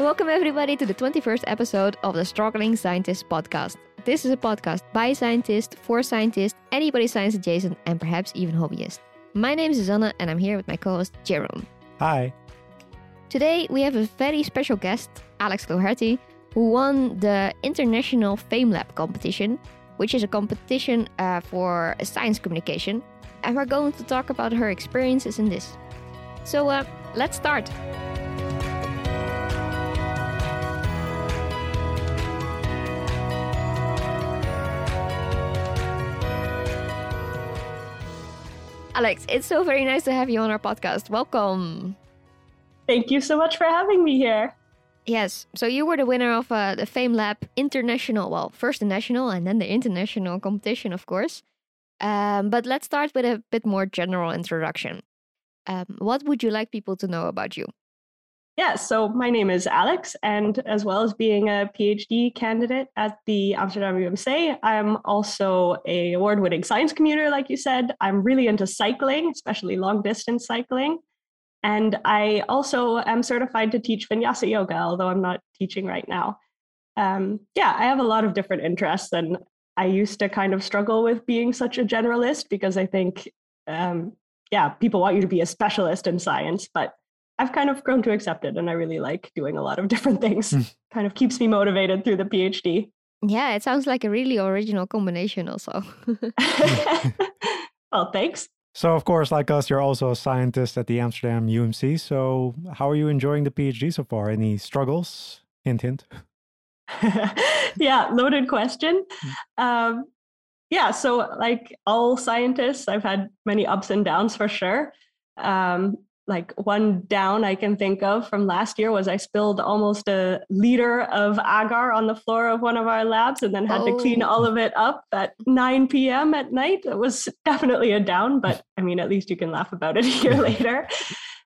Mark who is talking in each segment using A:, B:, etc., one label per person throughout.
A: Welcome, everybody, to the 21st episode of the Struggling Scientist podcast. This is a podcast by scientists, for scientists, anybody science adjacent, and perhaps even hobbyists. My name is Susanna, and I'm here with my co host, Jerome.
B: Hi.
A: Today, we have a very special guest, Alex Cloherty, who won the International FameLab competition, which is a competition uh, for science communication. And we're going to talk about her experiences in this. So, uh, let's start. Alex, it's so very nice to have you on our podcast. Welcome.
C: Thank you so much for having me here.
A: Yes, so you were the winner of uh, the FameLab International, well, first the national and then the international competition, of course. Um, but let's start with a bit more general introduction. Um, what would you like people to know about you?
C: Yeah, so my name is Alex, and as well as being a PhD candidate at the Amsterdam UMC, I'm also a award-winning science commuter, like you said. I'm really into cycling, especially long distance cycling. And I also am certified to teach vinyasa yoga, although I'm not teaching right now. Um, yeah, I have a lot of different interests, and I used to kind of struggle with being such a generalist because I think, um, yeah, people want you to be a specialist in science, but I've kind of grown to accept it, and I really like doing a lot of different things. Hmm. kind of keeps me motivated through the PhD.
A: Yeah, it sounds like a really original combination, also.
C: well, thanks.
B: So, of course, like us, you're also a scientist at the Amsterdam UMC. So, how are you enjoying the PhD so far? Any struggles? Hint, hint.
C: yeah, loaded question. Hmm. Um, yeah, so like all scientists, I've had many ups and downs for sure. Um, like one down I can think of from last year was I spilled almost a liter of agar on the floor of one of our labs and then had oh. to clean all of it up at 9 p.m. at night. It was definitely a down, but I mean, at least you can laugh about it a year later.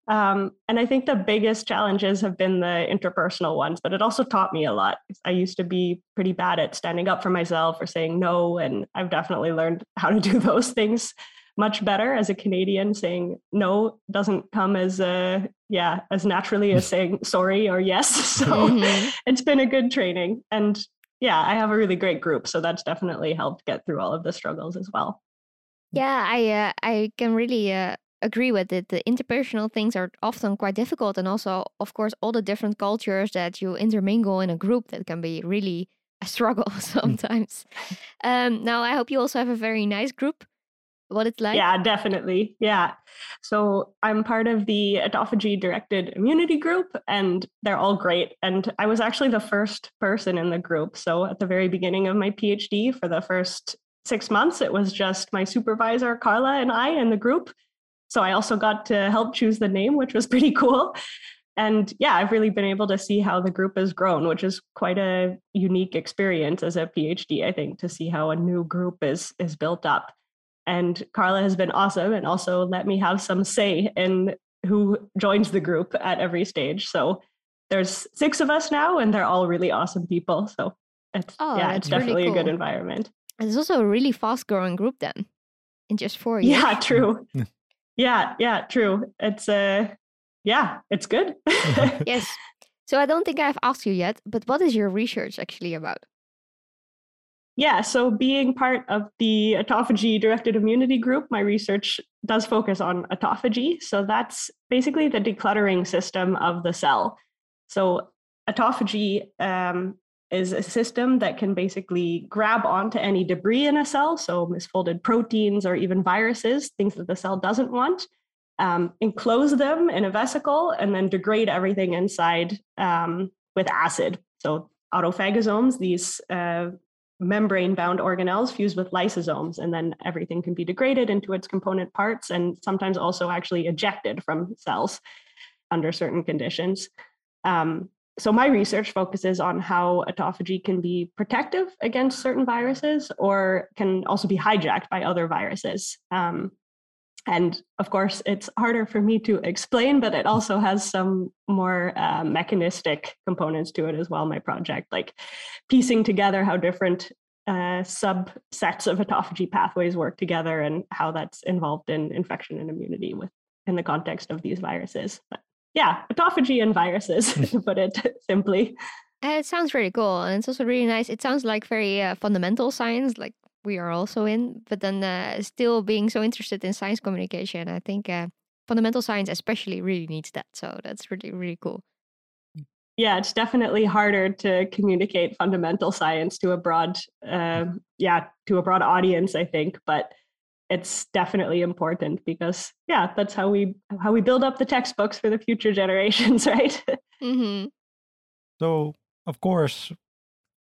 C: Um, and I think the biggest challenges have been the interpersonal ones, but it also taught me a lot. I used to be pretty bad at standing up for myself or saying no, and I've definitely learned how to do those things much better as a Canadian. Saying no doesn't come as a yeah as naturally as saying sorry or yes. So mm-hmm. it's been a good training, and yeah, I have a really great group, so that's definitely helped get through all of the struggles as well.
A: Yeah, I uh, I can really uh, agree with it. The interpersonal things are often quite difficult, and also, of course, all the different cultures that you intermingle in a group that can be really a struggle sometimes. um, now, I hope you also have a very nice group what it's like?
C: Yeah, definitely. Yeah. So I'm part of the autophagy directed immunity group, and they're all great. And I was actually the first person in the group. So at the very beginning of my PhD, for the first six months, it was just my supervisor, Carla, and I in the group. So I also got to help choose the name, which was pretty cool. And yeah, I've really been able to see how the group has grown, which is quite a unique experience as a PhD, I think, to see how a new group is is built up. And Carla has been awesome and also let me have some say in who joins the group at every stage. So there's six of us now, and they're all really awesome people. So it's oh, yeah, it's definitely really cool. a good environment.
A: It's also a really fast growing group then in just four years.
C: Yeah, true. yeah, yeah, true. It's uh yeah, it's good.
A: yes. So I don't think I've asked you yet, but what is your research actually about?
C: Yeah, so being part of the autophagy directed immunity group, my research does focus on autophagy. So that's basically the decluttering system of the cell. So autophagy um, is a system that can basically grab onto any debris in a cell, so misfolded proteins or even viruses, things that the cell doesn't want, um, enclose them in a vesicle, and then degrade everything inside um, with acid. So autophagosomes, these uh, membrane bound organelles fused with lysosomes, and then everything can be degraded into its component parts and sometimes also actually ejected from cells under certain conditions. Um, so, my research focuses on how autophagy can be protective against certain viruses or can also be hijacked by other viruses. Um, and of course, it's harder for me to explain, but it also has some more uh, mechanistic components to it as well. My project, like piecing together how different uh, subsets of autophagy pathways work together and how that's involved in infection and immunity with in the context of these viruses. But yeah, autophagy and viruses, to put it simply.
A: Uh, it sounds really cool, and it's also really nice. It sounds like very uh, fundamental science, like we are also in, but then uh, still being so interested in science communication. I think uh, fundamental science, especially, really needs that. So that's really really cool.
C: Yeah, it's definitely harder to communicate fundamental science to a broad, uh, yeah, to a broad audience. I think, but it's definitely important because yeah that's how we how we build up the textbooks for the future generations right
A: mm-hmm.
B: so of course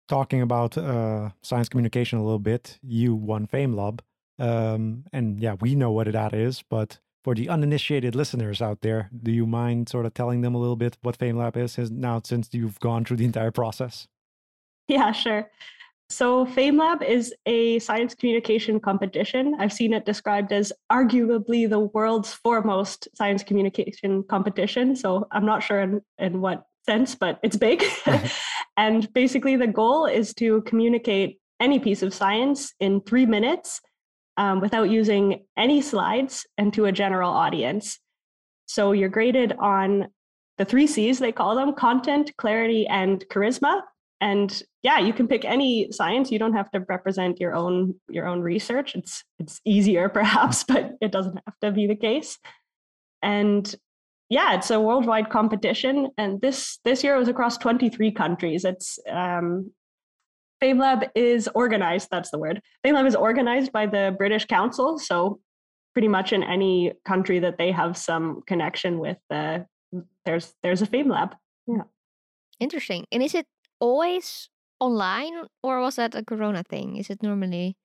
B: talking about uh, science communication a little bit you won famelab um, and yeah we know what that is but for the uninitiated listeners out there do you mind sort of telling them a little bit what famelab is now since you've gone through the entire process
C: yeah sure so, FameLab is a science communication competition. I've seen it described as arguably the world's foremost science communication competition. So, I'm not sure in, in what sense, but it's big. and basically, the goal is to communicate any piece of science in three minutes um, without using any slides and to a general audience. So, you're graded on the three C's, they call them content, clarity, and charisma. And yeah you can pick any science. You don't have to represent your own your own research. It's it's easier perhaps but it doesn't have to be the case. And yeah it's a worldwide competition and this this year it was across 23 countries it's um FameLab is organized, that's the word. FameLab is organized by the British Council. So, pretty much in any country that they have some connection with, uh, there's there's a FameLab. Yeah.
A: Interesting. And is it always online or was that a corona thing? Is it normally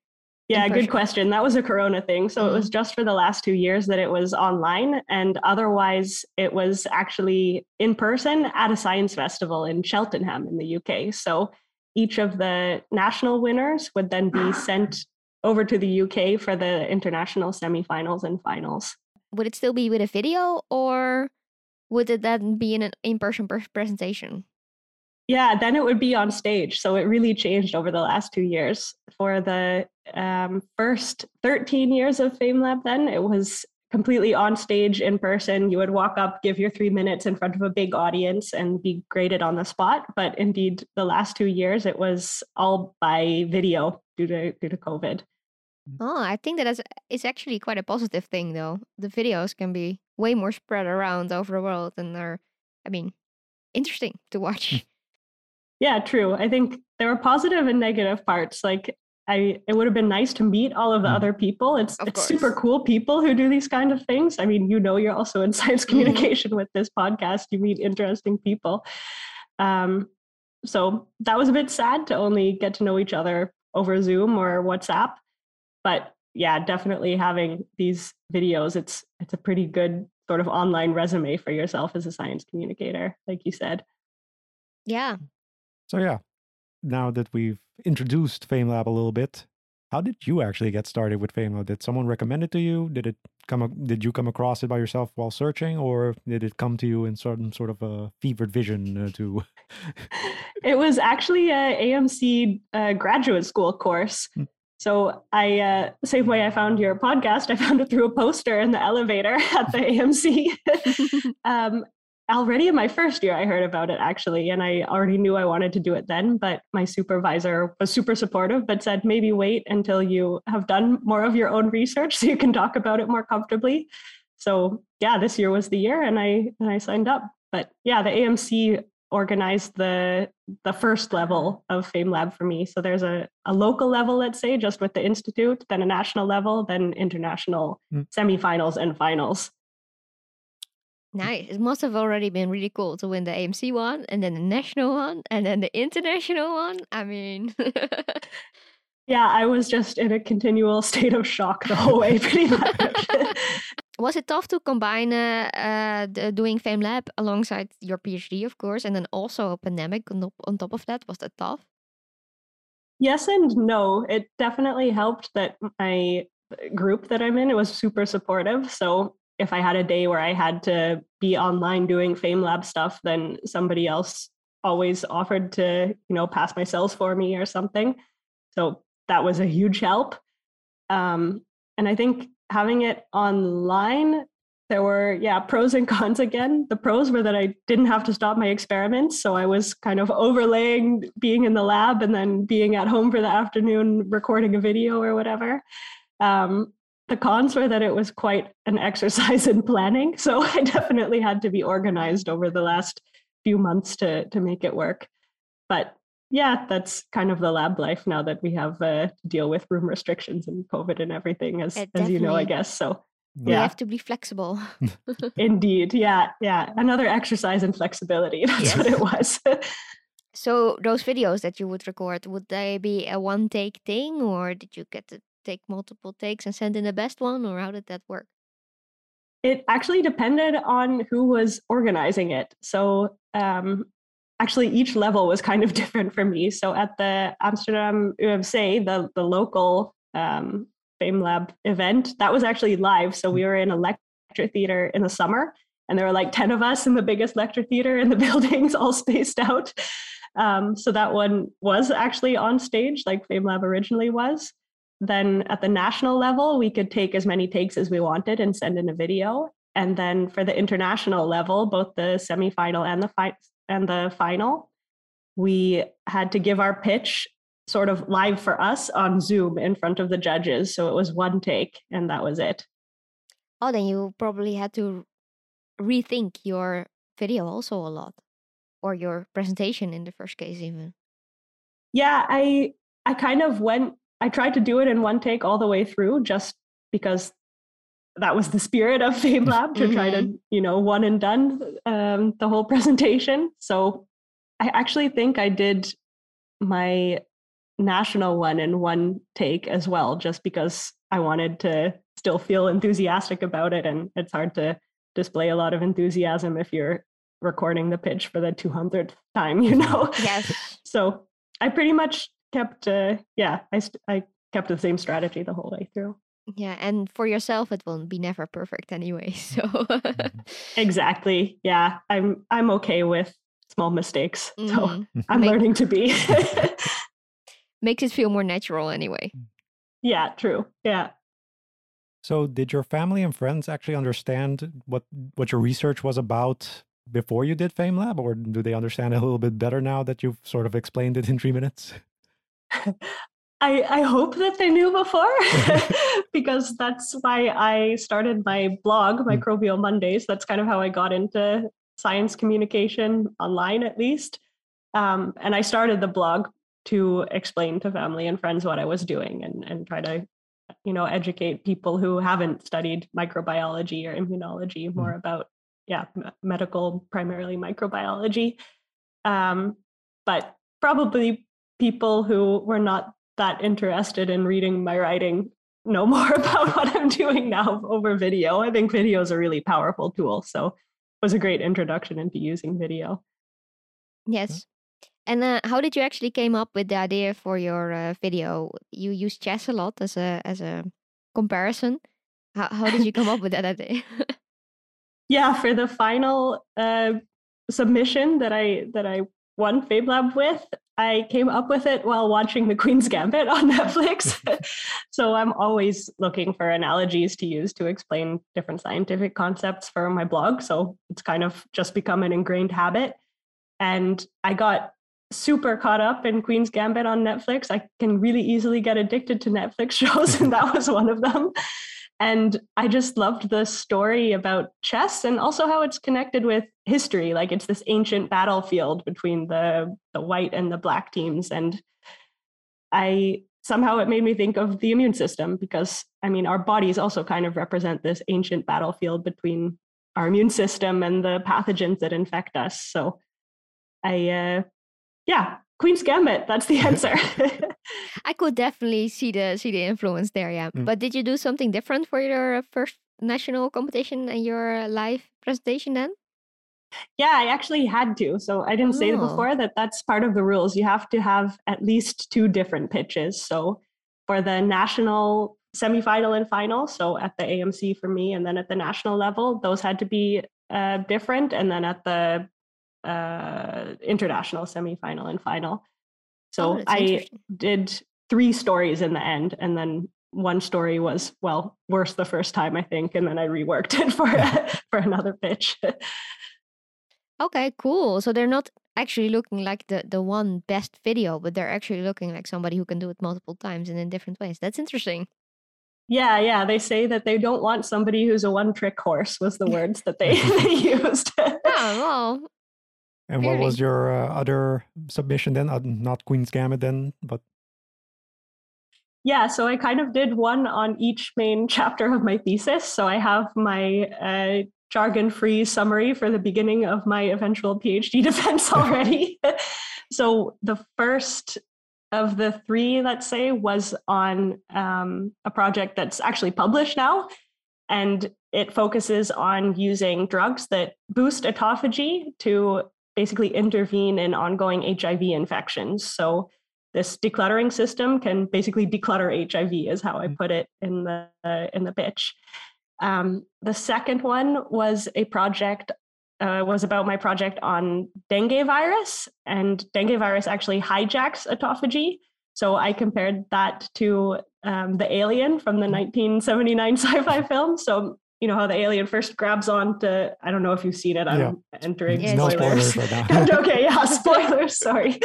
C: yeah, good question. That was a corona thing. So mm. it was mm-hmm. just for the last 2 years that it was online and otherwise it was actually in person at a science festival in Cheltenham in the UK. So each of the national winners would then be sent over to the UK for the international semifinals and finals.
A: Would it still be with a video or would it then be in an in-person presentation?
C: Yeah, then it would be on stage. So it really changed over the last two years. For the um, first 13 years of FameLab, then it was completely on stage in person. You would walk up, give your three minutes in front of a big audience, and be graded on the spot. But indeed, the last two years, it was all by video due to due to COVID.
A: Oh, I think that is it's actually quite a positive thing, though. The videos can be way more spread around over the world, and they're, I mean, interesting to watch.
C: Yeah, true. I think there were positive and negative parts. Like I it would have been nice to meet all of the mm. other people. It's of it's course. super cool people who do these kind of things. I mean, you know you're also in science mm-hmm. communication mm-hmm. with this podcast. You meet interesting people. Um so that was a bit sad to only get to know each other over Zoom or WhatsApp. But yeah, definitely having these videos, it's it's a pretty good sort of online resume for yourself as a science communicator, like you said.
A: Yeah,
B: so yeah, now that we've introduced FameLab a little bit, how did you actually get started with FameLab? Did someone recommend it to you? Did it come? Did you come across it by yourself while searching, or did it come to you in some sort of a fevered vision uh, to?
C: it was actually a AMC uh, graduate school course. Hmm. So I, uh, same way I found your podcast, I found it through a poster in the elevator at the AMC. um, already in my first year i heard about it actually and i already knew i wanted to do it then but my supervisor was super supportive but said maybe wait until you have done more of your own research so you can talk about it more comfortably. So yeah this year was the year and i and i signed up. But yeah the amc organized the the first level of FameLab for me. So there's a, a local level let's say just with the institute then a national level then international mm. semifinals and finals
A: Nice. It must have already been really cool to win the AMC one and then the national one and then the international one. I mean,
C: yeah, I was just in a continual state of shock the whole way, pretty much.
A: was it tough to combine uh, uh, the, doing FameLab alongside your PhD, of course, and then also a pandemic on, on top of that? Was that tough?
C: Yes and no. It definitely helped that my group that I'm in it was super supportive. So if I had a day where I had to be online doing FameLab stuff, then somebody else always offered to, you know, pass my cells for me or something. So that was a huge help. Um, and I think having it online there were yeah pros and cons again the pros were that i didn't have to stop my experiments so i was kind of overlaying being in the lab and then being at home for the afternoon recording a video or whatever um, the cons were that it was quite an exercise in planning so i definitely had to be organized over the last few months to to make it work but yeah that's kind of the lab life now that we have uh, to deal with room restrictions and covid and everything as as you know i guess so
A: yeah. You have to be flexible.
C: Indeed. Yeah. Yeah. Another exercise in flexibility. That's yes. what it was.
A: so those videos that you would record, would they be a one take thing or did you get to take multiple takes and send in the best one or how did that work?
C: It actually depended on who was organizing it. So um, actually each level was kind of different for me. So at the Amsterdam UMC, the, the local um, FameLab event. That was actually live. So we were in a lecture theater in the summer, and there were like 10 of us in the biggest lecture theater in the buildings, all spaced out. Um, so that one was actually on stage, like FameLab originally was. Then at the national level, we could take as many takes as we wanted and send in a video. And then for the international level, both the semifinal and the fi- and the final, we had to give our pitch sort of live for us on Zoom in front of the judges. So it was one take and that was it.
A: Oh, then you probably had to rethink your video also a lot or your presentation in the first case even.
C: Yeah, I I kind of went I tried to do it in one take all the way through just because that was the spirit of FameLab to mm-hmm. try to, mm-hmm. you know, one and done um, the whole presentation. So I actually think I did my national one in one take as well, just because I wanted to still feel enthusiastic about it. And it's hard to display a lot of enthusiasm if you're recording the pitch for the 200th time, you know?
A: Yes.
C: so I pretty much kept, uh, yeah, I, st- I kept the same strategy the whole way through.
A: Yeah, and for yourself, it will be never perfect anyway. So
C: mm-hmm. exactly, yeah, I'm I'm okay with small mistakes. So mm-hmm. I'm Make- learning to be.
A: makes it feel more natural anyway. Mm.
C: Yeah, true. Yeah.
B: So, did your family and friends actually understand what what your research was about before you did FameLab, or do they understand a little bit better now that you've sort of explained it in three minutes?
C: I, I hope that they knew before because that's why I started my blog, mm. Microbial Mondays. That's kind of how I got into science communication online, at least. Um, and I started the blog to explain to family and friends what I was doing and, and try to, you know, educate people who haven't studied microbiology or immunology more mm. about, yeah, medical, primarily microbiology. Um, but probably people who were not that interested in reading my writing know more about what I'm doing now over video. I think video is a really powerful tool. So it was a great introduction into using video.
A: Yes. And uh, how did you actually came up with the idea for your uh, video? You use chess a lot as a as a comparison. How how did you come up with that idea?
C: yeah, for the final uh, submission that I that I won FameLab with, I came up with it while watching The Queen's Gambit on Netflix. so I'm always looking for analogies to use to explain different scientific concepts for my blog. So it's kind of just become an ingrained habit. And I got super caught up in Queen's Gambit on Netflix. I can really easily get addicted to Netflix shows, and that was one of them. And I just loved the story about chess and also how it's connected with history. Like it's this ancient battlefield between the, the white and the black teams. And I somehow it made me think of the immune system because I mean, our bodies also kind of represent this ancient battlefield between our immune system and the pathogens that infect us. So I uh, yeah, Queen's Gambit. That's the answer.
A: I could definitely see the see the influence there. Yeah, mm. but did you do something different for your first national competition and your live presentation then?
C: Yeah, I actually had to. So I didn't oh. say it before that that's part of the rules. You have to have at least two different pitches. So for the national semifinal and final, so at the AMC for me, and then at the national level, those had to be uh, different. And then at the uh, international semifinal and final. So oh, I did three stories in the end, and then one story was well worse the first time I think, and then I reworked it for for another pitch.
A: okay, cool. So they're not actually looking like the the one best video, but they're actually looking like somebody who can do it multiple times and in different ways. That's interesting.
C: Yeah, yeah. They say that they don't want somebody who's a one trick horse. Was the words that they, they used.
A: oh well.
B: And what was your uh, other submission then? Uh, not Queen's Gambit then, but
C: yeah, so I kind of did one on each main chapter of my thesis. So I have my uh, jargon free summary for the beginning of my eventual PhD defense already. so the first of the three, let's say, was on um, a project that's actually published now. And it focuses on using drugs that boost autophagy to basically intervene in ongoing HIV infections. So this decluttering system can basically declutter HIV, is how I mm. put it in the uh, in the pitch. Um, the second one was a project uh, was about my project on dengue virus, and dengue virus actually hijacks autophagy. So I compared that to um, the Alien from the 1979 mm. sci-fi film. So you know how the alien first grabs on to I don't know if you've seen it. I'm yeah. entering
B: yeah, spoilers. spoilers
C: right okay, yeah, spoilers. Sorry,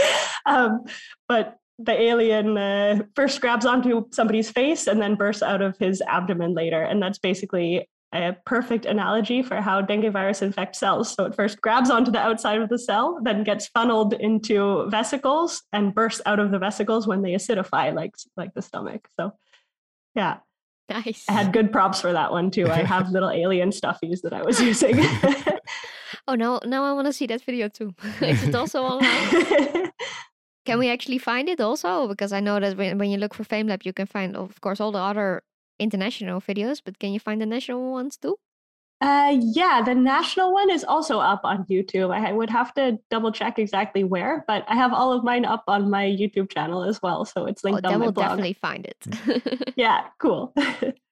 C: um, but the alien uh, first grabs onto somebody's face and then bursts out of his abdomen later, and that's basically a perfect analogy for how dengue virus infects cells. So it first grabs onto the outside of the cell, then gets funneled into vesicles and bursts out of the vesicles when they acidify, like like the stomach. So, yeah,
A: Nice.
C: I had good props for that one too. I have little alien stuffies that I was using.
A: oh no, now I want to see that video too. Is it also online? can we actually find it also? Because I know that when, when you look for FameLab, you can find, of course, all the other international videos, but can you find the national ones too?
C: Uh, yeah, the national one is also up on YouTube. I would have to double check exactly where, but I have all of mine up on my YouTube channel as well. So it's linked oh, on
A: my
C: we'll
A: blog. definitely find it.
C: Mm. yeah, cool.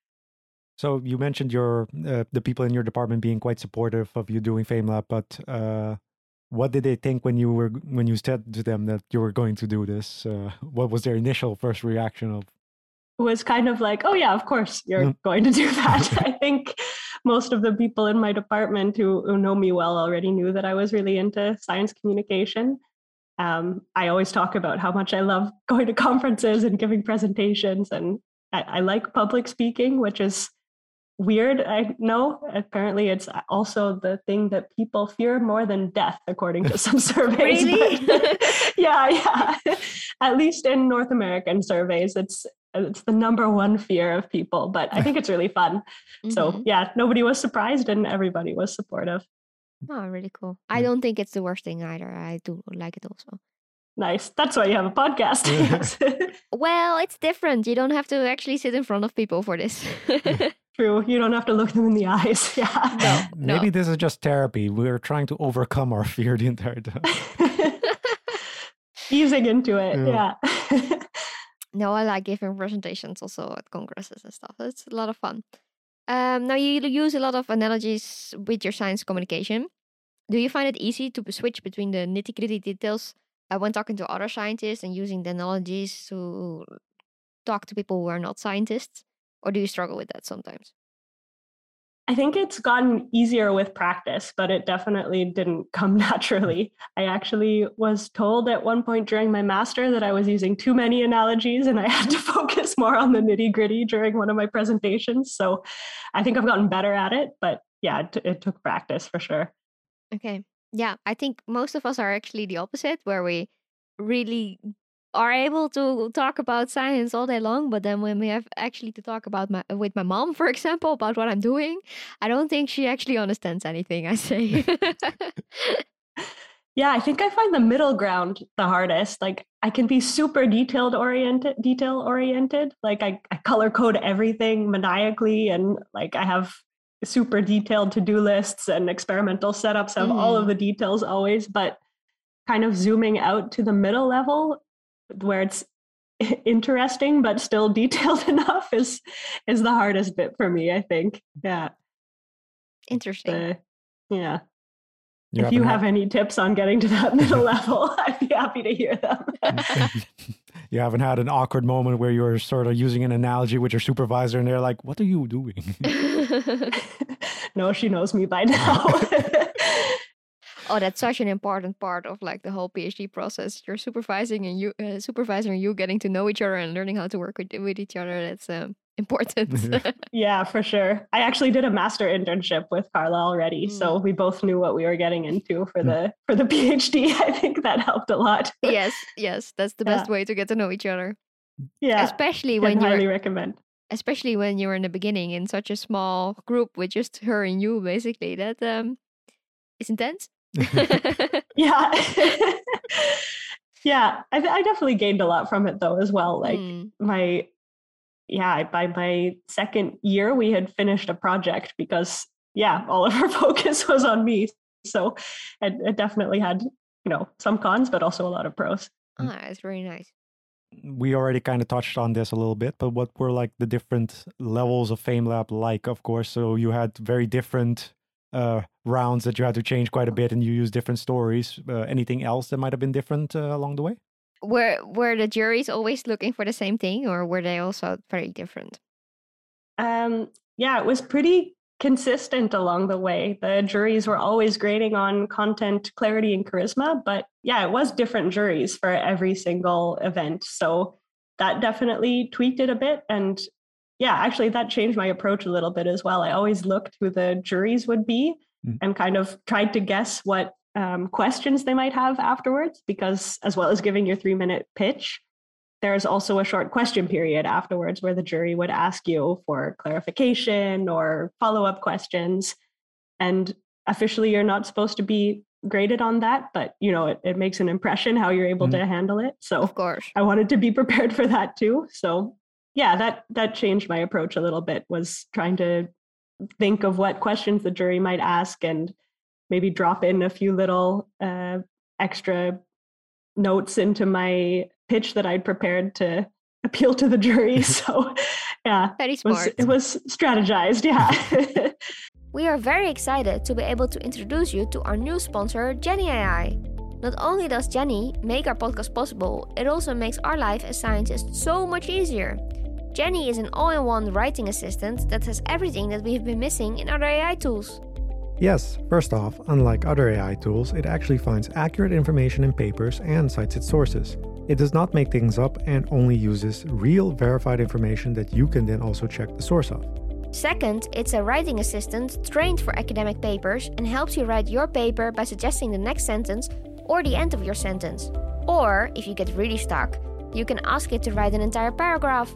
B: so you mentioned your uh, the people in your department being quite supportive of you doing FameLab, but uh, what did they think when you were when you said to them that you were going to do this? Uh, what was their initial first reaction of?
C: Was kind of like, oh yeah, of course you're mm. going to do that. I think most of the people in my department who, who know me well already knew that I was really into science communication. Um, I always talk about how much I love going to conferences and giving presentations, and I, I like public speaking, which is weird. I know. Apparently, it's also the thing that people fear more than death, according to some surveys.
A: really?
C: yeah, yeah. At least in North American surveys, it's it's the number one fear of people, but I think it's really fun. Mm-hmm. So yeah, nobody was surprised and everybody was supportive.
A: Oh, really cool. I don't think it's the worst thing either. I do like it also.
C: Nice. That's why you have a podcast.
A: well, it's different. You don't have to actually sit in front of people for this.
C: True. You don't have to look them in the eyes. Yeah.
B: No. Maybe no. this is just therapy. We're trying to overcome our fear the entire time.
C: Easing into it. Yeah. yeah.
A: No, I like giving presentations also at congresses and stuff. It's a lot of fun. Um, now you use a lot of analogies with your science communication. Do you find it easy to switch between the nitty gritty details uh, when talking to other scientists and using the analogies to talk to people who are not scientists, or do you struggle with that sometimes?
C: I think it's gotten easier with practice, but it definitely didn't come naturally. I actually was told at one point during my master that I was using too many analogies and I had to focus more on the nitty gritty during one of my presentations. So I think I've gotten better at it, but yeah, it, it took practice for sure.
A: Okay. Yeah, I think most of us are actually the opposite, where we really are able to talk about science all day long, but then when we have actually to talk about my with my mom, for example, about what I'm doing, I don't think she actually understands anything I say.
C: yeah, I think I find the middle ground the hardest. Like I can be super detailed oriented, detail oriented. Like I, I color code everything maniacally, and like I have super detailed to-do lists and experimental setups of mm. all of mm. the details always, but kind of zooming out to the middle level where it's interesting but still detailed enough is is the hardest bit for me i think yeah
A: interesting
C: yeah
B: You
C: if you
B: haven't
C: have any tips on getting to that middle level, I'd be happy to hear them.
B: you haven't had an awkward moment where you're sort of using an analogy with your supervisor and they're like, What are you doing?
C: no, she knows me by now.
A: Oh, that's such an important part of like the whole PhD process. You're supervising and you uh, supervising and you getting to know each other and learning how to work with, with each other. That's um, important.
C: yeah, for sure. I actually did a master internship with Carla already, mm. so we both knew what we were getting into for mm. the for the PhD. I think that helped a lot.
A: yes, yes, that's the best yeah. way to get to know each other.
C: Yeah,
A: especially when
C: you highly
A: are
C: recommend.
A: Especially when you're in the beginning in such a small group with just her and you, basically. That um, is intense.
C: yeah. yeah, I, I, definitely gained a lot from it though as well. Like mm. my yeah, by my second year, we had finished a project because, yeah, all of our focus was on me. So it, it definitely had, you know, some cons, but also a lot of pros.
A: Ah, it's very nice.
B: We already kind of touched on this a little bit, but what were like the different levels of FameLab like, of course? So you had very different uh, rounds that you had to change quite a bit and you use different stories. Uh, anything else that might have been different uh, along the way?
A: were were the juries always looking for the same thing or were they also very different
C: um yeah it was pretty consistent along the way the juries were always grading on content clarity and charisma but yeah it was different juries for every single event so that definitely tweaked it a bit and yeah actually that changed my approach a little bit as well i always looked who the juries would be mm. and kind of tried to guess what um, questions they might have afterwards, because as well as giving your three minute pitch, there's also a short question period afterwards where the jury would ask you for clarification or follow up questions. And officially, you're not supposed to be graded on that, but you know, it, it makes an impression how you're able mm-hmm. to handle it. So,
A: of course,
C: I wanted to be prepared for that too. So, yeah, that that changed my approach a little bit. Was trying to think of what questions the jury might ask and maybe drop in a few little uh, extra notes into my pitch that I'd prepared to appeal to the jury. So, yeah,
A: very smart.
C: It was, it was strategized. Yeah.
A: we are very excited to be able to introduce you to our new sponsor, Jenni AI. Not only does Jenni make our podcast possible, it also makes our life as scientists so much easier. Jenni is an all in one writing assistant that has everything that we have been missing in other AI tools.
B: Yes, first off, unlike other AI tools, it actually finds accurate information in papers and cites its sources. It does not make things up and only uses real verified information that you can then also check the source of.
A: Second, it's a writing assistant trained for academic papers and helps you write your paper by suggesting the next sentence or the end of your sentence. Or, if you get really stuck, you can ask it to write an entire paragraph,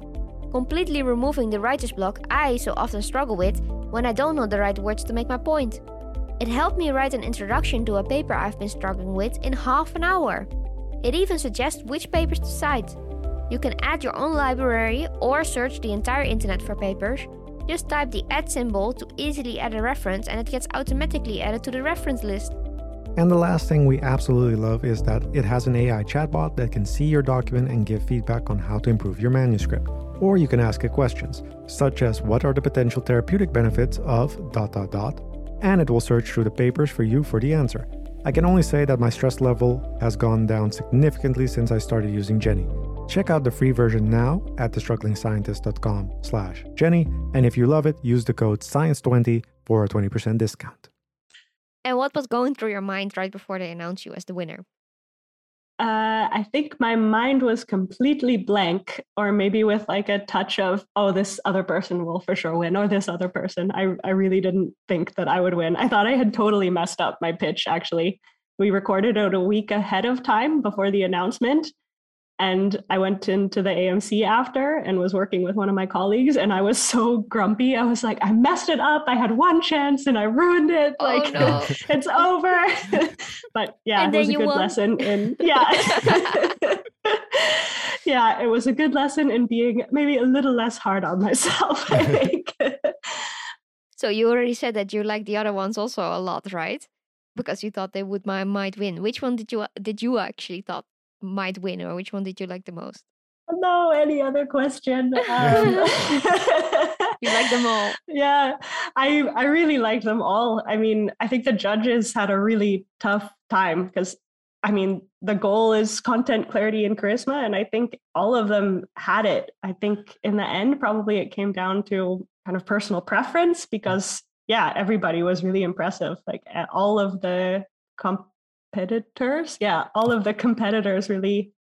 A: completely removing the writer's block I so often struggle with when I don't know the right words to make my point. It helped me write an introduction to a paper I've been struggling with in half an hour. It even suggests which papers to cite. You can add your own library or search the entire internet for papers. Just type the add symbol to easily add a reference and it gets automatically added to the reference list.
B: And the last thing we absolutely love is that it has an AI chatbot that can see your document and give feedback on how to improve your manuscript. Or you can ask it questions, such as what are the potential therapeutic benefits of dot dot dot, and it will search through the papers for you for the answer. I can only say that my stress level has gone down significantly since I started using Jenni. Check out the free version now at thestrugglingscientist.com slash Jenni, and if you love it, use the code SCIENCE20 for a 20% discount.
A: And what was going through your mind right before they announced you as the winner?
C: Uh, I think my mind was completely blank, or maybe with like a touch of, oh, this other person will for sure win, or this other person. I, I really didn't think that I would win. I thought I had totally messed up my pitch, actually. We recorded it a week ahead of time before the announcement. And I went into the AMC after and was working with one of my colleagues, and I was so grumpy. I was like, I messed it up. I had one chance and I ruined it.
A: Oh,
C: like
A: no.
C: it's over. but yeah,
A: and
C: it was a good
A: won.
C: lesson in yeah. yeah, it was a good lesson in being maybe a little less hard on myself, I think.
A: so you already said that you like the other ones also a lot, right? Because you thought they would might win. Which one did you did you actually thought might win, or which one did you like the most?
C: no, any other question? Um,
A: you like them all?
C: Yeah, I I really liked them all. I mean, I think the judges had a really tough time because I mean, the goal is content clarity and charisma, and I think all of them had it. I think in the end, probably it came down to kind of personal preference because yeah, everybody was really impressive. Like all of the competitors, yeah, all of the competitors really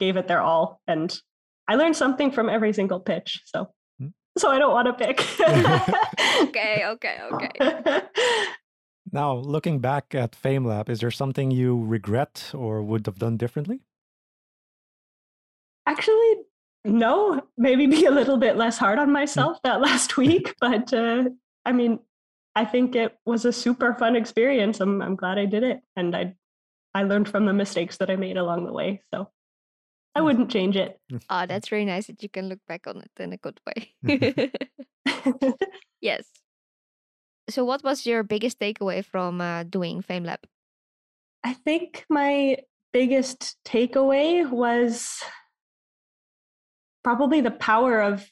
C: gave it their all, and I learned something from every single pitch. So, hmm. so I don't want to pick.
A: okay, okay, okay.
B: Now, looking back at FameLab, is there something you regret or would have done differently?
C: Actually, no. Maybe be a little bit less hard on hmm. myself that last week, but uh, I mean, I think it was a super fun experience. I'm I'm glad I did it, and I I learned from the mistakes that I made along the way. So I wouldn't change it.
A: Oh, that's very nice that you can look back on it in a good way. yes. So, what was your biggest takeaway from uh, doing FameLab?
C: I think my biggest takeaway was probably the power of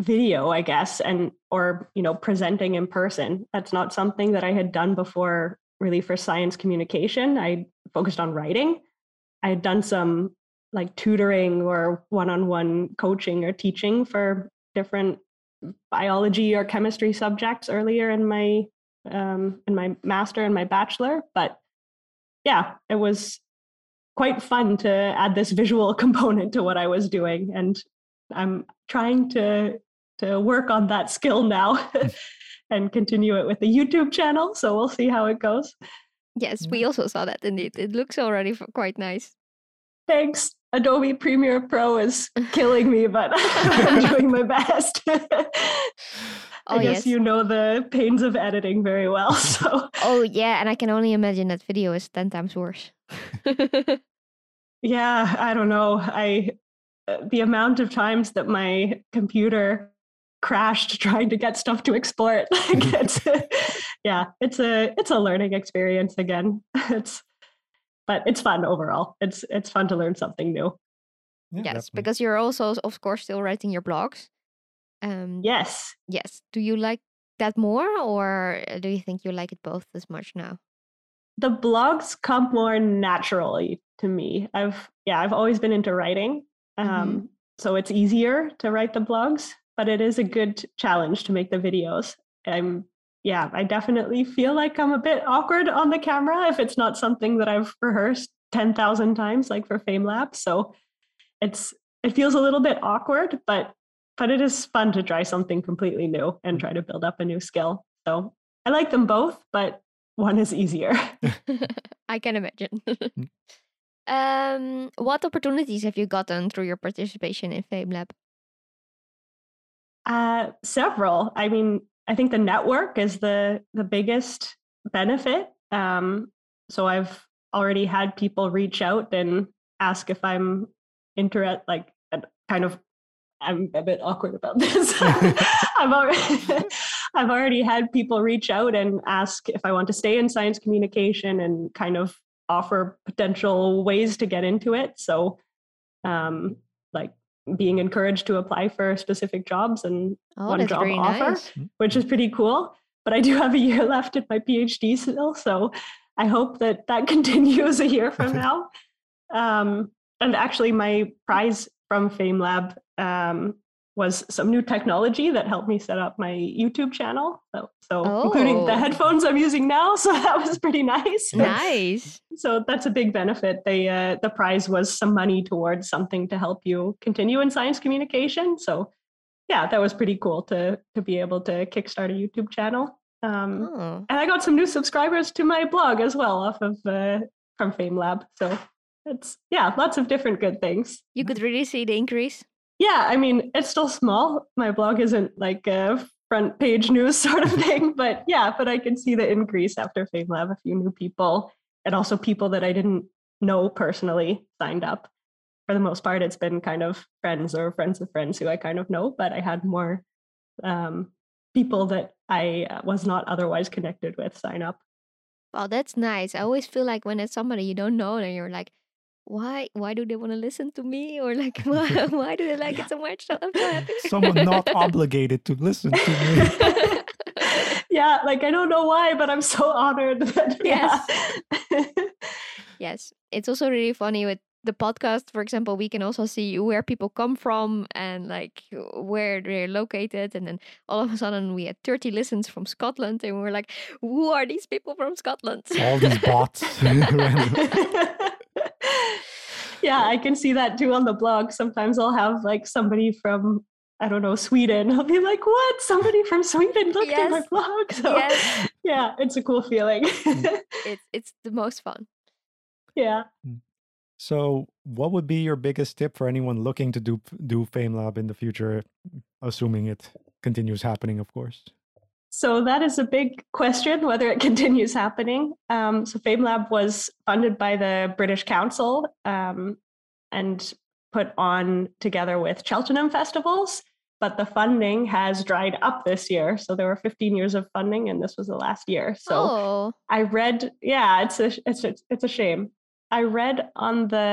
C: video i guess and or you know presenting in person that's not something that i had done before really for science communication i focused on writing. I had done some like tutoring or one-on-one coaching or teaching for different biology or chemistry subjects earlier in my um, in my master and my bachelor but yeah it was quite fun to add this visual component to what i was doing and i'm trying to to work on that skill now and continue it with the youtube channel so we'll see how it goes
A: yes we also saw that indeed it looks already quite nice
C: thanks Adobe Premiere Pro is killing me, but I'm doing my best. Oh, I guess yes. you know the pains of editing very well. So.
A: Oh yeah, and I can only imagine that video is ten times worse.
C: yeah, I don't know. I uh, the amount of times that my computer crashed trying to get stuff to export. Like it's, yeah, it's a it's a learning experience again. It's but it's fun overall. It's it's fun to learn something new.
A: Yeah, yes, definitely. because you're also of course still writing your blogs.
C: Um, yes.
A: Yes. Do you like that more, or uh, do you think you like it both as much now?
C: The blogs come more naturally to me. I've yeah, I've always been into writing, um, mm-hmm. so it's easier to write the blogs. But it is a good challenge to make the videos. I'm yeah, I definitely feel like I'm a bit awkward on the camera if it's not something that I've rehearsed 10,000 times like for FameLab. So it's it feels a little bit awkward, but but it is fun to try something completely new and try to build up a new skill. So I like them both, but one is easier.
A: I can imagine. Mm. um, what opportunities have you gotten through your participation in FameLab?
C: Uh, several. I mean, I think the network is the the biggest benefit. Um, so I've already had people reach out and ask if I'm interested, like kind of. I'm a bit awkward about this. I've already I've already had people reach out and ask if I want to stay in science communication and kind of offer potential ways to get into it. So, um, being encouraged to apply for specific jobs and oh, one job offer, nice. Hmm. which is pretty cool. But I do have a year left at my PhD still, so I hope that that continues a year from now. Um, and actually, my prize from FameLab um, was some new technology that helped me set up my YouTube channel. So, so oh. including the oh. headphones I'm using now. So that was pretty nice.
A: Nice.
C: so that's a big benefit. They uh, the prize was some money towards something to help you continue in science communication. So yeah, that was pretty cool to to be able to kickstart a YouTube channel. Um, oh. And I got some new subscribers to my blog as well off of uh, from FameLab. So it's yeah, lots of different good things.
A: You could really see the increase
C: yeah, I mean, it's still small. My blog isn't like a front page news sort of thing, but yeah, but I can see the increase after FameLab. A few new people and also people that I didn't know personally signed up. For the most part, it's been kind of friends or friends of friends who I kind of know, but I had more um, people that I uh, was not otherwise connected with sign up.
A: Well, that's nice. I always feel like when it's somebody you don't know, and you're like, why why do they want to listen to me or like why, why do they like it so much so i'm so happy
B: Someone not obligated to listen to me.
C: yeah, like I don't know why, but I'm so honored that
A: Yes.
C: yeah.
A: yes it's also really funny with the podcast for example we can also see where people come from and like where they're located and then all of a sudden we had 30 listens from scotland and we're like who are these people from scotland
B: All these bots.
C: Yeah, I can see that too on the blog. Sometimes I'll have like somebody from I don't know Sweden. I'll be like, "What? Somebody from Sweden looked at my blog." So
A: yes
C: yeah, it's a cool feeling. Mm.
A: it's it's the most fun
C: yeah. Mm.
B: so, what would be your biggest tip for anyone looking to do do FameLab in the future, assuming it continues happening, of course?
C: So that is a big question whether it continues happening. Um, so FameLab was funded by the British Council um, and put on together with Cheltenham festivals, but the funding has dried up this year. So there were 15 years of funding, and this was the last year. So
A: oh
C: I read, yeah, it's a it's a, it's a shame. I read on the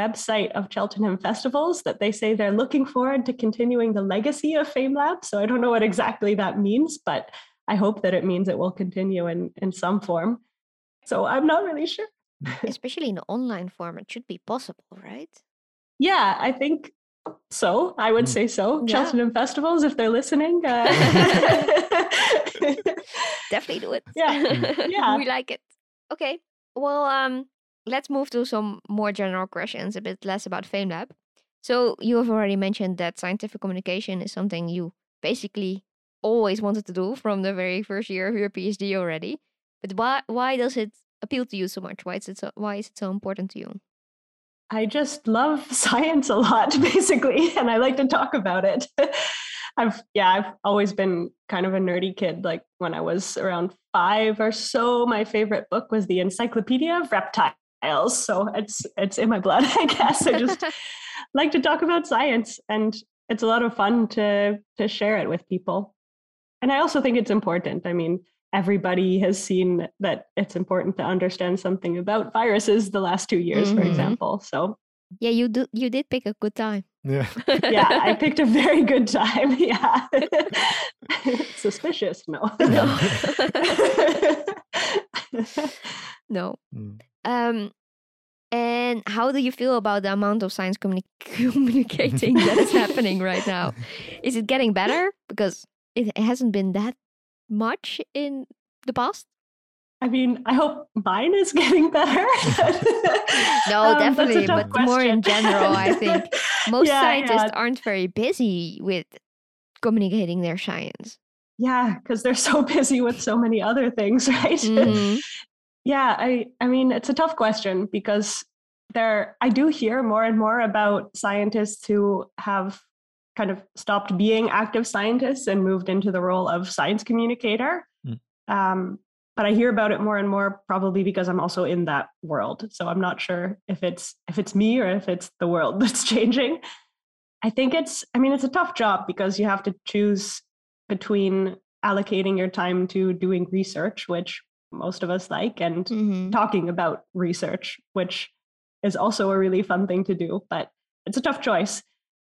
C: website of Cheltenham Festivals that they say they're looking forward to continuing the legacy of FameLab. So I don't know what exactly that means, but I hope that it means it will continue in in some form. So I'm not really sure.
A: especially in online form it should be possible right
C: Yeah, I think so. I would
B: Mm.
C: say so.
A: Yeah.
C: Cheltenham Festivals, if they're listening. Uh,
A: definitely do it
C: Yeah. Yeah.
A: we like it okay well um let's move to some more general questions a bit less about famelab so you have already mentioned that scientific communication is something you basically always wanted to do from the very first year of your phd already but why why does it appeal to you so much why is it so why is it so important to you
C: I just love science a lot, basically, and I like to talk about it. I've yeah, I've always been kind of a nerdy kid. Like when I was around five or so, my favorite book was the Encyclopedia of Reptiles. So it's it's in my blood, I guess. I just like to talk about science, and it's a lot of fun to to share it with people. And I also think it's important. I mean, everybody has seen that it's important to understand something about viruses the last two years, for
A: Mhm.
C: example. So
A: yeah you do you did pick a good time
B: Yeah.
C: yeah, I picked a very good time. Yeah. Suspicious. No.
A: No. no. Um, and how do you feel about the amount of science communi- communicating that is happening right now? Is it getting better? Because it hasn't been that much in the past.
C: I mean, I hope mine is getting better.
A: No,
C: Um,
A: definitely, but more in general, I think most
C: Yeah,
A: scientists
C: yeah.
A: aren't very busy with communicating their science.
C: Yeah, because they're so busy with so many other things, right?
A: Mhm.
C: Yeah, I I mean it's a tough question because there I do hear more and more about scientists who have kind of stopped being active scientists and moved into the role of science communicator.
B: Mm.
C: Um, but I hear about it more and more probably because I'm also in that world. So I'm not sure if it's if it's me or if it's the world that's changing. I think it's I mean it's a tough job because you have to choose between allocating your time to doing research, which most of us like, and
A: Mhm.
C: talking about research, which is also a really fun thing to do, but it's a tough choice.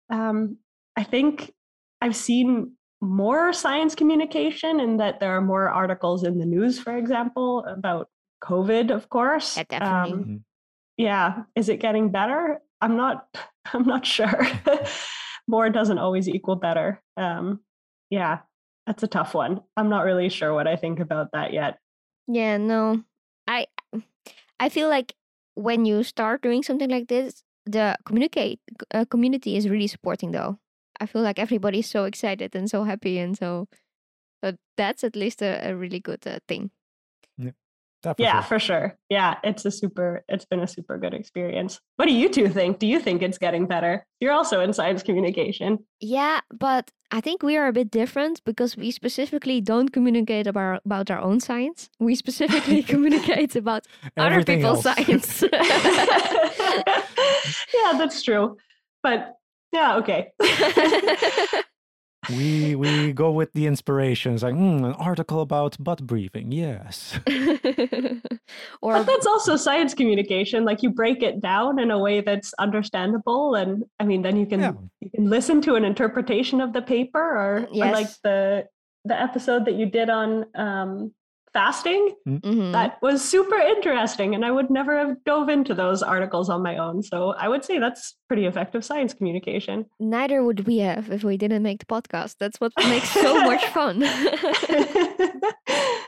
C: Um, I think I've seen more science communication in that there are more articles in the news, for example, about COVID, of course.
A: Yeah, definitely.
C: Um,
B: Mhm.
C: yeah, is it getting better? I'm not. I'm not sure. more doesn't always equal better. Um, yeah, that's a tough one. I'm not really sure what I think about that yet.
A: Yeah, no. I I feel like when you start doing something like this, the communicate uh, community is really supporting though. I feel like everybody's so excited and so happy and so but that's at least a, a really good uh, thing.
B: That for
C: yeah,
B: sure.
C: for sure. Yeah, it's a super, it's been a super good experience. What do you two think? Do you think it's getting better? You're also in science communication.
A: Yeah, but I think we are a bit different because we specifically don't communicate about about our own science. We specifically communicate about other people's
B: else.
A: science.
C: yeah, that's true. But yeah, okay.
B: We we go with the inspirations like mm, an article about butt breathing yes
A: or
C: But that's also science communication. Like you break it down in a way that's understandable, and I mean, then you can
B: Yeah.
C: you can listen to an interpretation of the paper, or, or like the the episode that you did on um, fasting.
A: Mhm.
C: That was super interesting, and I would never have dove into those articles on my own. So I would say that's pretty effective science communication.
A: neither would we have if we didn't make the podcast. That's what makes so much fun.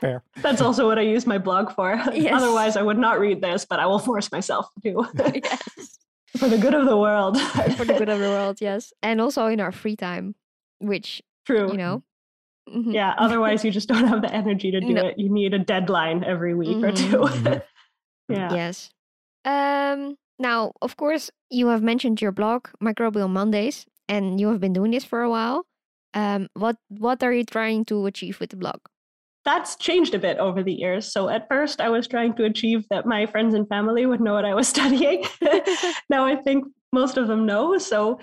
B: fair
C: That's also what I use my blog for.
A: Yes.
C: Otherwise, I would not read this, but I will force myself to
A: yes.
C: for the good of the world.
A: For the good of the world, yes. And also in our free time, which,
C: True.
A: you know. Mhm.
C: Yeah. Otherwise, you just don't have the energy to do
A: No.
C: it. You need a deadline every week or
A: Mhm.
C: two.
B: Mhm.
C: yeah.
A: Yes. Um, now, of course, you have mentioned your blog, Microbial Mondays, and you have been doing this for a while. Um, what what are you trying to achieve with the blog?
C: That's changed a bit over the years. So at first, I was trying to achieve that my friends and family would know what I was studying. now I think most of them know. So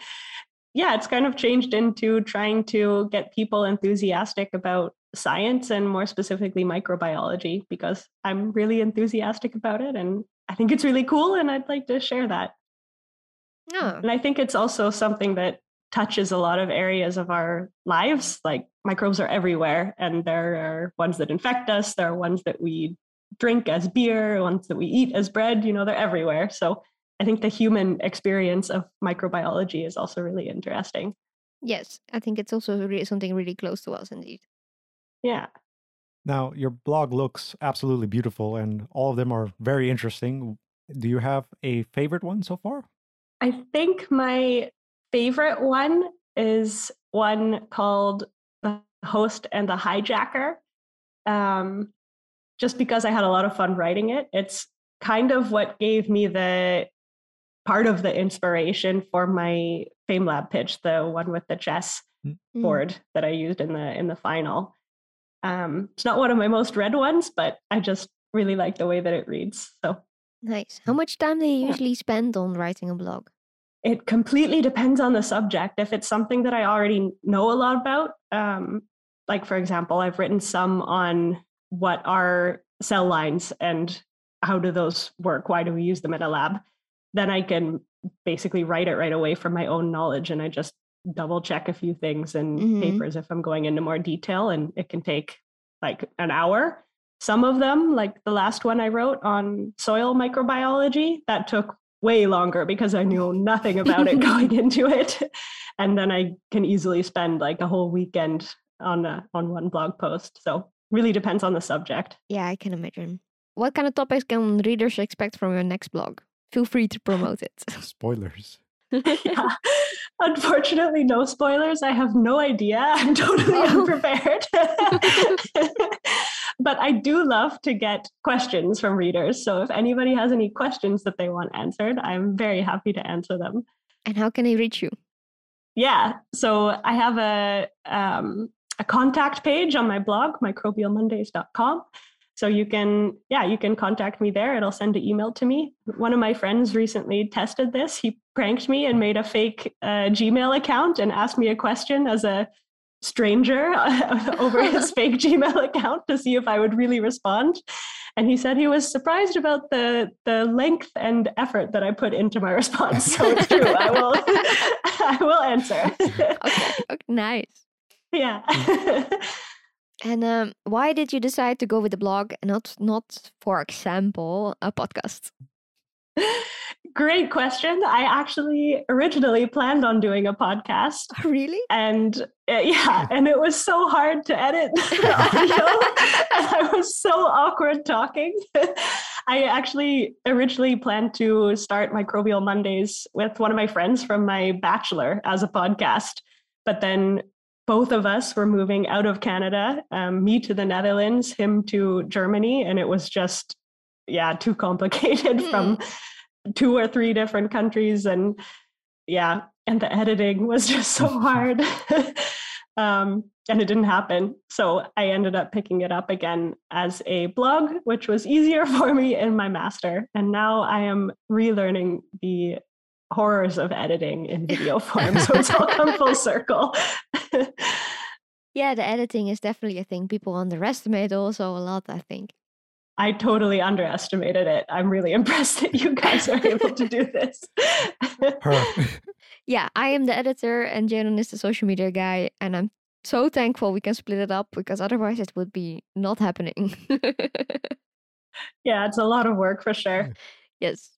C: yeah, it's kind of changed into trying to get people enthusiastic about science and more specifically microbiology because I'm really enthusiastic about it and I think it's really cool and I'd like to share that.
A: Oh,
C: And I think it's also something that touches a lot of areas of our lives. Like microbes are everywhere, and there are ones that infect us, there are ones that we drink as beer, ones that we eat as bread, you know, they're everywhere. So I think the human experience of microbiology is also really interesting.
A: yes. I think it's also really something really close to us, indeed.
C: Yeah.
B: now your blog looks absolutely beautiful and all of them are very interesting do you have a favorite one so far
C: I think my favorite one is one called The Host and the Hijacker. Um, just because I had a lot of fun writing it. It's kind of what gave me the part of the inspiration for my Fame Lab pitch, the one with the chess
B: Mm.
A: Mm.
C: board that I used in the in the final. Um, it's not one of my most read ones, but I just really like the way that it reads. So
A: Nice. How much time do you
C: Yeah.
A: usually spend on writing a blog?
C: it completely depends on the subject. If it's something that I already know a lot about, um, like for example, I've written some on what are cell lines and how do those work? Why do we use them in a lab? Then I can basically write it right away from my own knowledge and I just double check a few things in
A: Mhm.
C: papers if I'm going into more detail and it can take like an hour. Some of them, like the last one I wrote on soil microbiology, that took way longer because I knew nothing about it going into it. And then I can easily spend like a whole weekend on a, on one blog post. So really depends on the subject.
A: Yeah, I can imagine. What kind of topics can readers expect from your next blog? Feel free to promote it.
B: spoilers
C: Yeah. Unfortunately, no spoilers. I have no idea. I'm totally
A: Oh.
C: unprepared. but I do love to get questions from readers. So if anybody has any questions that they want answered, I'm very happy to answer them.
A: and how can I reach you?
C: Yeah. So I have a um, a contact page on my blog, microbialmondays.com. So you can, yeah, you can contact me there. It'll send an email to me. One of my friends recently tested this. He pranked me and made a fake uh, Gmail account and asked me a question as a stranger over his fake Gmail account to see if I would really respond. And he said he was surprised about the the length and effort that I put into my response. So it's true. I will I will answer.
A: Okay, okay nice.
C: yeah.
A: And um, why did you decide to go with the blog and not, not for example, a podcast?
C: Great question. I actually originally planned on doing a podcast.
A: really?
C: And uh, yeah, and it was so hard to edit the audio. and I was so awkward talking. I actually originally planned to start Microbial Mondays with one of my friends from my bachelor as a podcast. But then both of us were moving out of Canada, um, me to the Netherlands, him to Germany. And it was just, yeah, too complicated from two or three different countries. And yeah, and the editing was just so hard. um, and it didn't happen. So I ended up picking it up again as a blog, which was easier for me in my master. And now I am relearning the horrors of editing in video form. So it's all come full circle.
A: Yeah, the editing is definitely a thing people underestimate also a lot, I think.
C: I totally underestimated it. I'm really impressed that you guys are able to do this.
A: Yeah, I am the editor and Jaden is the social media guy, and I'm so thankful we can split it up because otherwise it would be not happening.
C: yeah, it's a lot of work for sure.
A: yes.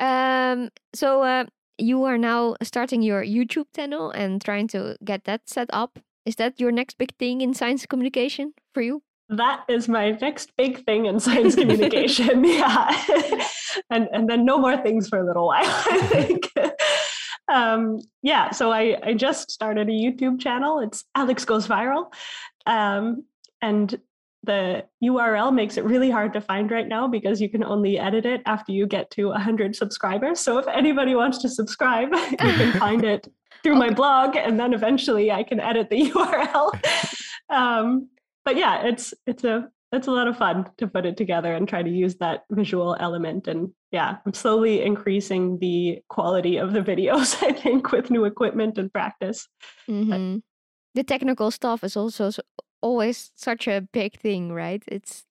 A: Um. So uh, you are now starting your YouTube channel and trying to get that set up. Is that your next big thing in science communication for you?
C: That is my next big thing in science communication. yeah. and and then no more things for a little while, I think. um, yeah, so I, I just started a YouTube channel. It's Alex Goes Viral. Um, and the URL makes it really hard to find right now because you can only edit it after you get to 100 subscribers. So if anybody wants to subscribe, you can find it through okay. my blog, and then eventually I can edit the URL. Um, but yeah, it's it's a it's a lot of fun to put it together and try to use that visual element. And yeah, I'm slowly increasing the quality of the videos. I think with new equipment and practice.
A: Mm-hmm. The technical stuff is also always such a big thing, right? It's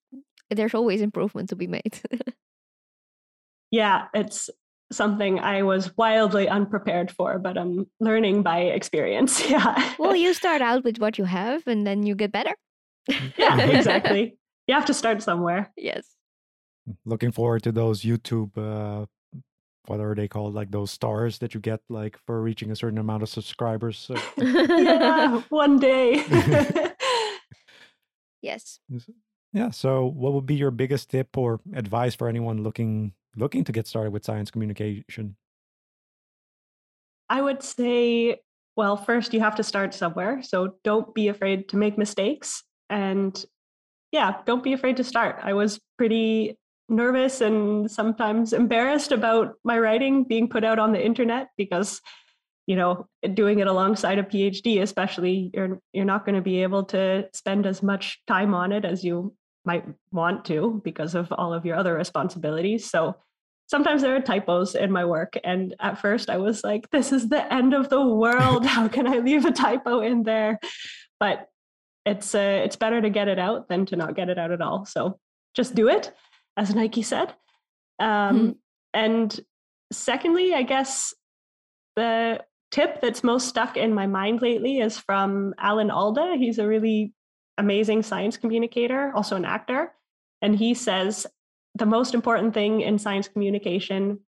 A: there's always improvement to be made.
C: yeah, it's something I was wildly unprepared for, but I'm learning by experience. Yeah.
A: well, you start out with what you have and then you get better.
C: yeah, exactly. You have to start somewhere.
A: Yes.
B: Looking forward to those YouTube uh what are they called like those stars that you get like for reaching a certain amount of subscribers so.
C: yeah one day
A: yes
B: yeah so what would be your biggest tip or advice for anyone looking looking to get started with science communication
C: i would say well first you have to start somewhere so don't be afraid to make mistakes and yeah, don't be afraid to start. I was pretty nervous and sometimes embarrassed about my writing being put out on the internet because you know doing it alongside a phd especially you're you're not going to be able to spend as much time on it as you might want to because of all of your other responsibilities. So sometimes there are typos in my work and at first i was like this is the end of the world. How can i leave a typo in there? But it's uh, it's better to get it out than to not get it out at all. So just do it, as Nike said. Um, mm-hmm. And secondly, I guess the tip that's most stuck in my mind lately is from Alan Alda. He's a really amazing science communicator, also an actor. And he says the most important thing in science communication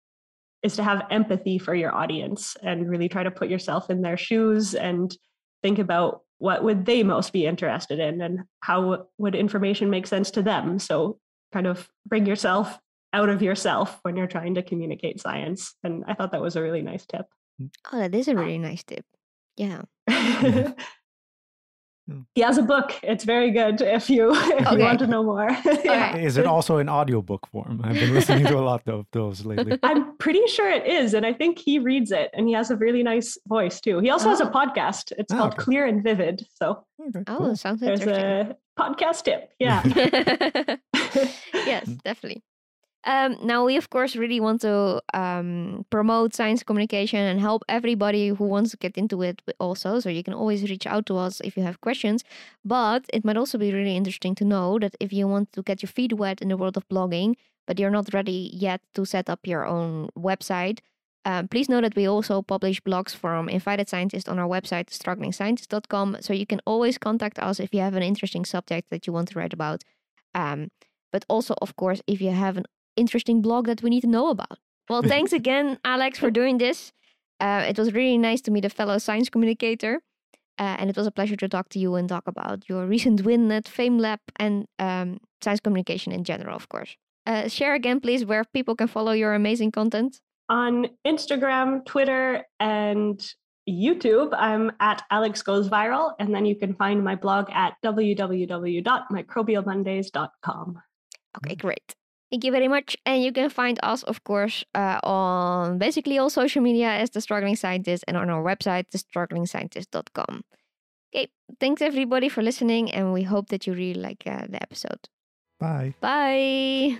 C: is to have empathy for your audience and really try to put yourself in their shoes and think about what would they most be interested in and how would information make sense to them so kind of bring yourself out of yourself when you're trying to communicate science and i thought that was a really nice tip.
A: Oh that is a really nice tip. Yeah.
C: Hmm. He has a book. It's very good if you if okay. you want to know more.
B: yeah. Is it also in audiobook form? I've been listening to a lot of those lately.
C: I'm pretty sure it is. And I think he reads it and he has a really nice voice too. He also oh. has a oh. podcast. It's oh, called okay. Clear and Vivid. So
A: okay, oh, cool. sounds
C: There's
A: a
C: podcast tip. Yeah.
A: yes, definitely. Um, now, we of course really want to um, promote science communication and help everybody who wants to get into it also. So you can always reach out to us if you have questions. But it might also be really interesting to know that if you want to get your feet wet in the world of blogging, but you're not ready yet to set up your own website, um, please know that we also publish blogs from invited scientists on our website, strugglingscientist.com. So you can always contact us if you have an interesting subject that you want to write about. Um, but also, of course, if you have an interesting blog that we need to know about. Well, thanks again, Alex, for doing this. Uh, it was really nice to meet a fellow science communicator. Uh, and it was a pleasure to talk to you and talk about your recent win at FameLab and um, science communication in general, of course. Uh, share again, please, where people can follow your amazing content.
C: On Instagram, Twitter, and YouTube, I'm at Alex Goes Viral. And then you can find my blog at www.microbialmondays.com.
A: Okay, great. Thank you very much. And you can find us, of course, uh, on basically all social media as The Struggling Scientist and on our website, thestrugglingscientist.com. Okay, thanks everybody for listening, and we hope that you really like uh, the episode.
B: Bye.
A: Bye.